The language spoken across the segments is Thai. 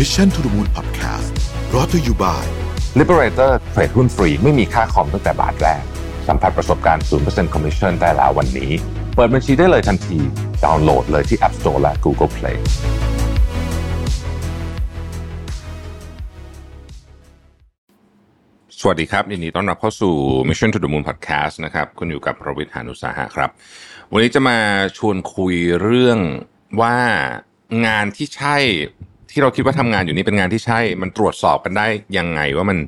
Mission to the Moon Podcast รอ t ธออยู่บ่าย Liberator เทรดหุ้นฟรีไม่มีค่าคอมตั้งแต่บาทแรก สัมผัสประสบการณ์ 0% Commission ได้แล้ววันนี้ เปิดบัญชีได้เลยทันที ดาวน์โหลดเลยที่ App Store และ Google Play สวัสดีครับยินดีต้อนรับเข้าสู่ Mission to the Moon Podcast นะครับคุณอยู่กับประวิทยานุสาหะครับ วันนี้จะมาชวนคุยเรื่องว่างานที่ใช่ ที่เราคิดว่าทำงานอยู่นี้เป็นงานที่ใช่ มันตรวจสอบกันได้ยังไงว่ามัน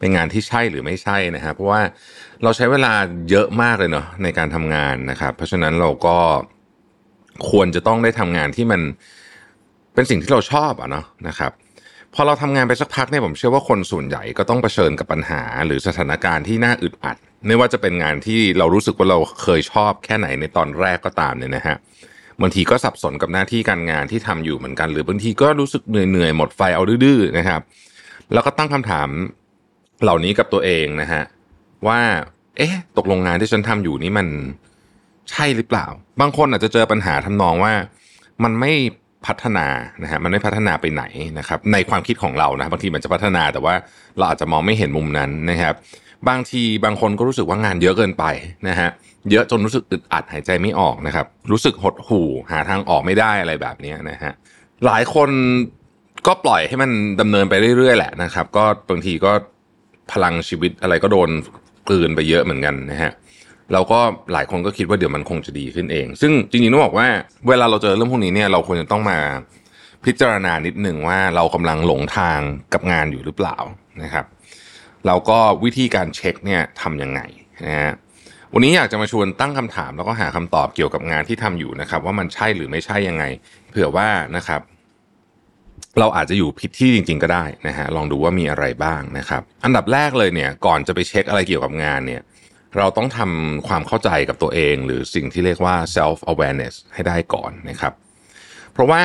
เป็นงานที่ใช่หรือไม่ใช่นะฮะเพราะว่าเราใช้เวลาเยอะมากเลยเนาะในการทำงานนะครับ เพราะฉะนั้นเราก็ควรจะต้องได้ทำงานที่มันเป็นสิ่งที่เราชอบอะเนาะนะครับพอเราทำงานไปสักพักเนี่ยผมเชื่อว่าคนส่วนใหญ่ก็ต้องเผชิญกับปัญหา หรือสถานการณ์ที่น่าอึดอัด ไม่ว่าจะเป็นงานที่เรารู้สึกว่าเราเคยชอบแค่ไหนในตอนแรกก็ตามเนี่ยนะฮะ บางทีก็สับสนกับหน้าที่การงานที่ทำอยู่เหมือนกัน หรือบางทีก็รู้สึกเหนื่อยเหมดไฟเอาดื้อๆนะครับ แล้วก็ตั้งคำถามเหล่านี้กับตัวเองนะฮะว่า เอ๊ะ ตกลงงานที่ฉันทำอยู่นี่มันใช่หรือเปล่า บางคนอาจจะเจอปัญหาทำนองว่ามันไม่พัฒนานะฮะมันไม่พัฒนาไปไหนนะครับ ในความคิดของเรานะบางทีมันจะพัฒนาแต่ว่าเราอาจจะมองไม่เห็นมุมนั้นนะครับ บางทีบางคนก็รู้สึกว่างานเยอะเกินไปนะฮะเเยอะจนรู้สึกอึดอัดหายใจไม่ออกนะครับ รู้สึกหดหู่หาทางออกไม่ได้อะไรแบบนี้นะฮะหลายคนก็ปล่อยให้มันดำเนินไปเรื่อยๆแหละนะครับ ก็บางทีก็พลังชีวิตอะไรก็โดนกลืนไปเยอะเหมือนกันนะฮะเราก็หลายคนก็คิดว่าเดี๋ยวมันคงจะดีขึ้นเอง ซึ่งจริงๆต้องบอกว่า เวลาเราเจอเรื่องพวกนี้เนี่ยเราควรจะต้องมาพิจารณานิดหนึ่งว่าเรากำลังหลงทางกับงานอยู่หรือเปล่านะครับ เราก็วิธีการเช็คเนี่ยทำยังไงนะฮะ วันนี้อยากจะมาชวนตั้งคำถามแล้วก็หาคำตอบเกี่ยวกับงานที่ทำอยู่นะครับ ว่ามันใช่หรือไม่ใช่ยังไง เผื่อว่านะครับ เราอาจจะอยู่ผิดที่จริง ๆ ก็ได้นะฮะลองดูว่ามีอะไรบ้างนะครับ อันดับแรกเลยเนี่ย ก่อนจะไปเช็คอะไรเกี่ยวกับงานเนี่ย เราต้องทำความเข้าใจกับตัวเอง หรือสิ่งที่เรียกว่า self awareness ให้ได้ก่อนนะครับ เพราะว่า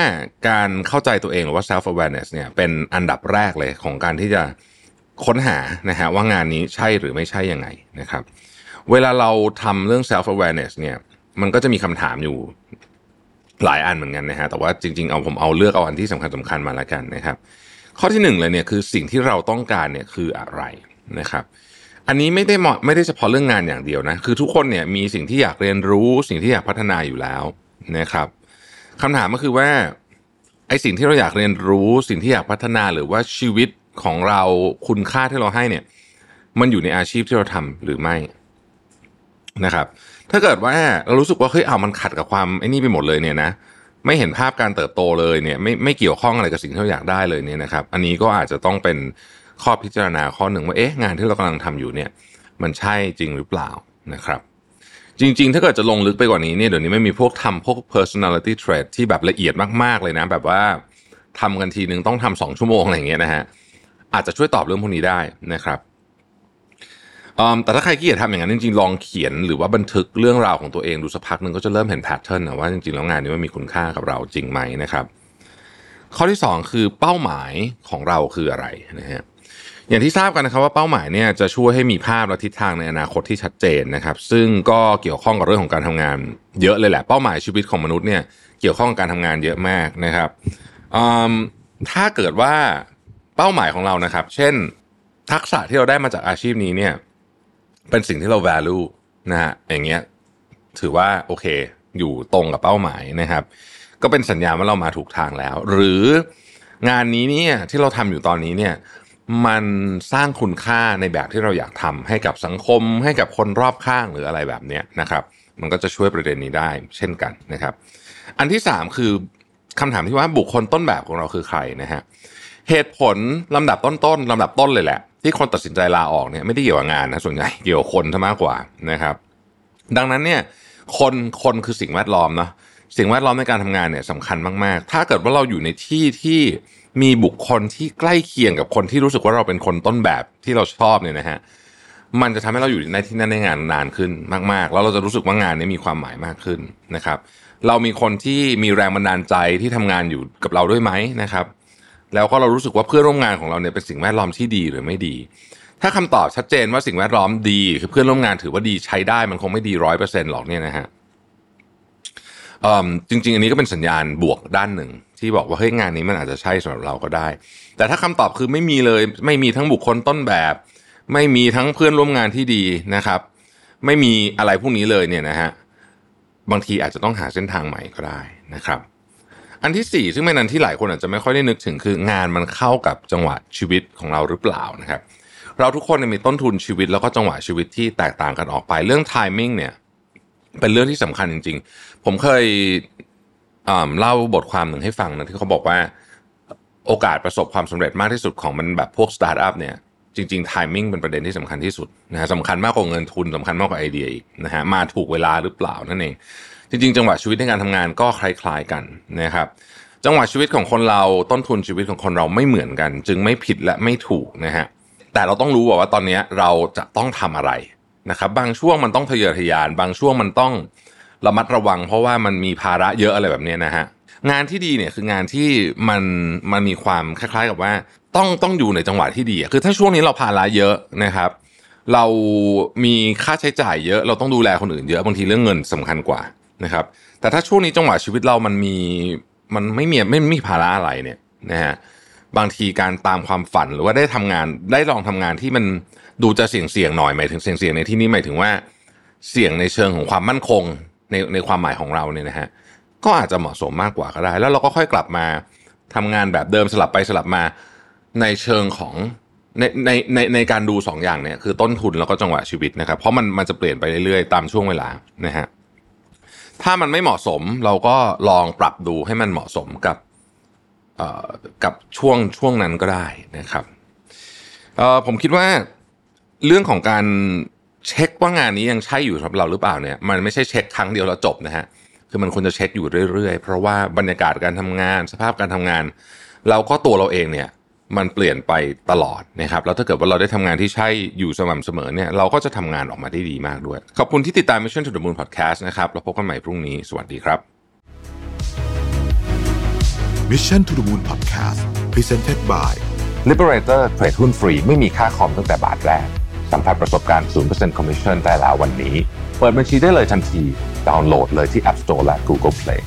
การเข้าใจตัวเองหรือว่า self awareness เนี่ยเป็นอันดับแรกเลยของการที่จะค้นหานะฮะว่างานนี้ใช่หรือไม่ใช่ยังไงนะครับ เวลาเราทำเรื่อง self awareness เนี่ยมันก็จะมีคำถามอยู่หลายอันเหมือนกันนะฮะแต่ว่าจริงๆเอาผมเอาเลือกเอาอันที่สำคัญสำคัญมาแล้วกันนะครับ ข้อที่หนึ่งเลยเนี่ยคือสิ่งที่เราต้องการเนี่ยคืออะไรนะครับ อันนี้ไม่ได้เหมาะไม่ได้เฉพาะเรื่องงานอย่างเดียวนะคือทุกคนเนี่ยมีสิ่งที่อยากเรียนรู้ สิ่งที่อยากพัฒนาอยู่แล้วนะครับคำถามก็คือว่าไอสิ่งที่เราอยากเรียนรู้สิ่งที่อยากพัฒนาหรือว่าชีวิตของเราคุณค่าที่เราให้เนี่ย มันอยู่ในอาชีพที่เราทำหรือไม่ นะครับ ถ้าเกิดว่าเรารู้สึกว่าเฮ้ยเอามันขัดกับความไอ้นี่ไปหมดเลยเนี่ยนะไม่เห็นภาพการเติบโตเลยเนี่ยไม่ไม่เกี่ยวข้องอะไรกับสิ่งที่เราอยากได้เลยเนี่ยนะครับ อันนี้ก็อาจจะต้องเป็นข้อพิจารณาข้อหนึ่งว่าเอ๊ะงานที่เรากำลังทำอยู่เนี่ย มันใช่จริงหรือเปล่านะครับ จริง ๆ ถ้าเกิดจะลงลึกไปกว่านี้เนี่ยเดี๋ยวนี้ไม่มีพวกทำพวก personality trait ที่แบบละเอียดมากๆเลยนะ แบบว่าทำกันทีนึงต้องทำสองชั่วโมงอะไรอย่างเงี้ยนะฮะอาจจะช่วยตอบเรื่องพวกนี้ได้นะครับ แต่ถ้าใครขี้เกียจทำอย่างนั้นจริงๆลองเขียนหรือว่าบันทึกเรื่องราวของตัวเองดูสักพักหนึ่งก็จะเริ่มเห็นแพทเทิร์นนะว่าจริงๆแล้วงานนี้มันมีคุณค่ากับเราจริงไหมนะครับ ข้อที่ 2 คือเป้าหมายของเราคืออะไรนะฮะอย่างที่ทราบกันนะครับว่าเป้าหมายเนี่ยจะช่วยให้มีภาพและทิศทางในอนาคตที่ชัดเจนนะครับ ซึ่งก็เกี่ยวข้องกับเรื่องของการทำงาน เยอะเลยแหละเป้าหมายชีวิตของมนุษย์เนี่ยเกี่ยวข้องกับการทำงานเยอะมากนะครับถ้าเกิดว่าเป้าหมายของเรานะครับ เช่น ทักษะที่เราได้มาจากอาชีพนี้เนี่ย เป็นสิ่งที่เรา value นะฮะอย่างเงี้ยถือว่าโอเค อยู่ตรงกับเป้าหมายนะครับ ก็เป็นสัญญาณว่าเรามาถูกทางแล้ว หรืองานนี้เนี่ยที่เราทำอยู่ตอนนี้เนี่ยมันสร้างคุณค่าในแบบที่เราอยากทำให้กับสังคม ให้กับคนรอบข้างหรืออะไรแบบเนี้ยนะครับ มันก็จะช่วยประเด็นนี้ได้เช่นกันนะครับ อันที่สามคือคำถามที่ว่าบุคคลต้นแบบของเราคือใครนะฮะเหตุผลลำดับต้นๆลำดับต้นเลยแหละ ที่คนตัดสินใจลาออกเนี่ยไม่ได้เกี่ยวกับงานนะส่วนใหญ่เกี่ยวกับคนซะมากกว่านะครับ ดังนั้นเนี่ยคนคนคือสิ่งแวดล้อมเนาะสิ่งแวดล้อมในการทำงานเนี่ยสำคัญมากๆ ถ้าเกิดว่าเราอยู่ในที่ที่มีบุคคลที่ใกล้เคียงกับคนที่รู้สึกว่าเราเป็นคนต้นแบบที่เราชอบเนี่ยนะฮะมันจะทำให้เราอยู่ในที่นั้นในงานนานขึ้นมาก ๆ แล้วเราจะรู้สึกว่างานนี้มีความหมายมากขึ้นนะครับ เรามีคนที่มีแรงบันดาลใจที่ทำงานอยู่กับเราด้วยไหมนะครับ แล้วก็เรารู้สึกว่าเพื่อนร่วมงานของเราเนี่ยเป็นสิ่งแวดล้อมที่ดีหรือไม่ดี ถ้าคำตอบชัดเจนว่าสิ่งแวดล้อมดีคือเพื่อนร่วมงานถือว่าดีใช้ได้มันคงไม่ดีร้อยเปอร์เซ็นต์หรอกเนี่ยนะฮะจริง ๆ อันนี้ก็เป็นสัญญาณบวกด้านหนึ่ง ที่บอกว่าเฮ้ยงานนี้มันอาจจะใช่สำหรับเราก็ได้ แต่ถ้าคำตอบคือไม่มีเลย ไม่มีทั้งบุคคลต้นแบบ ไม่มีทั้งเพื่อนร่วมงานที่ดีนะครับ ไม่มีอะไรพวกนี้เลยเนี่ยนะฮะบางทีอาจจะต้องหาเส้นทางใหม่ก็ได้นะครับ อันที่สี่ซึ่งเป็นอันที่หลายคนอาจจะไม่ค่อยได้นึกถึงคืองานมันเข้ากับจังหวะชีวิตของเราหรือเปล่านะครับ เราทุกคนมีต้นทุนชีวิตแล้วก็จังหวะชีวิตที่แตกต่างกันออกไปเรื่อง timing เนี่ยเป็นเรื่องที่สำคัญจริง ๆ ผมเคยเล่าบทความหนึ่งให้ฟังนะที่เขาบอกว่าโอกาสประสบความสำเร็จมากที่สุดของมันแบบพวกสตาร์ทอัพเนี่ยจริงๆ timing เป็นประเด็นที่สำคัญที่สุดนะฮะสำคัญมากกว่าเงินทุนสำคัญมากกว่าไอเดียอีกนะฮะมาถูกเวลาหรือเปล่านั่นเอง จริงๆ จังหวะชีวิตในการทำงานก็คล้ายๆกันนะครับจังหวะชีวิตของคนเราต้นทุนชีวิตของคนเราไม่เหมือนกัน จึงไม่ผิดและไม่ถูกนะฮะแต่เราต้องรู้ว่าตอนนี้เราจะต้องทำอะไรนะครับ บางช่วงมันต้องทะเยอทะยาน บางช่วงมันต้องระมัดระวัง เพราะว่ามันมีภาระเยอะอะไรแบบนี้นะฮะงานที่ดีเนี่ยคืองานที่มันมันมีความคล้าย ๆ กับว่า ต้องต้องอยู่ในจังหวะที่ดีคือถ้าช่วงนี้เราภาระเยอะนะครับ เรามีค่าใช้จ่ายเยอะ เราต้องดูแลคนอื่นเยอะบางทีเรื่องเงินสำคัญกว่า นะครับ แต่ถ้าช่วงนี้จังหวะชีวิตเรามันมีมันไม่มีไม่มีภาระอะไรเนี่ยนะฮะบางทีการตามความฝันหรือว่าได้ทำงานได้ลองทำงานที่มันดูจะเสี่ยงเสี่ยงหน่อยหมายถึงเสี่ยงเสี่ยงในที่นี้หมายถึงว่าเสี่ยงในเชิงของความมั่นคงในในความหมายของเราเนี่ยนะฮะก็อาจจะเหมาะสมมากกว่าก็ได้ แล้วเราก็ค่อยกลับมาทำงานแบบเดิมสลับไปสลับมาในเชิงของในในในในการดูสองอย่างเนี่ยคือต้นทุนแล้วก็จังหวะชีวิตนะครับ เพราะมันมันจะเปลี่ยนไปเรื่อยๆ ตามช่วงเวลานะฮะ ถ้ามันไม่เหมาะสมเราก็ลองปรับดูให้มันเหมาะสมกับกับช่วงช่วงนั้นก็ได้นะครับผมคิดว่าเรื่องของการเช็คว่างานนี้ยังใช่อยู่สำหรับเราหรือเปล่าเนี่ยมันไม่ใช่เช็คครั้งเดียวแล้วจบนะฮะคือมันควรจะเช็คอยู่เรื่อยๆ เพราะว่าบรรยากาศการทำงาน สภาพการทำงาน เราก็ตัวเราเองเนี่ย มันเปลี่ยนไปตลอดนะครับแล้วถ้าเกิดว่าเราได้ทำงานที่ใช่อยู่สม่ำเสมอเนี่ยเราก็จะทำงานออกมาได้ดีมากด้วย ขอบคุณที่ติดตาม Mission to the Moon Podcast นะครับเราพบกันใหม่พรุ่งนี้สวัสดีครับ Mission to the Moon Podcast Presented by Liberator เทรดหุ้นฟรีไม่มีค่าคอมตั้งแต่บาทแรก สัมผัสประสบการณ์ 0% Commission ได้แล้ววันนี้ เปิดบัญชีได้เลยทันที ดาวน์โหลดเลยที่ App Store และ Google Play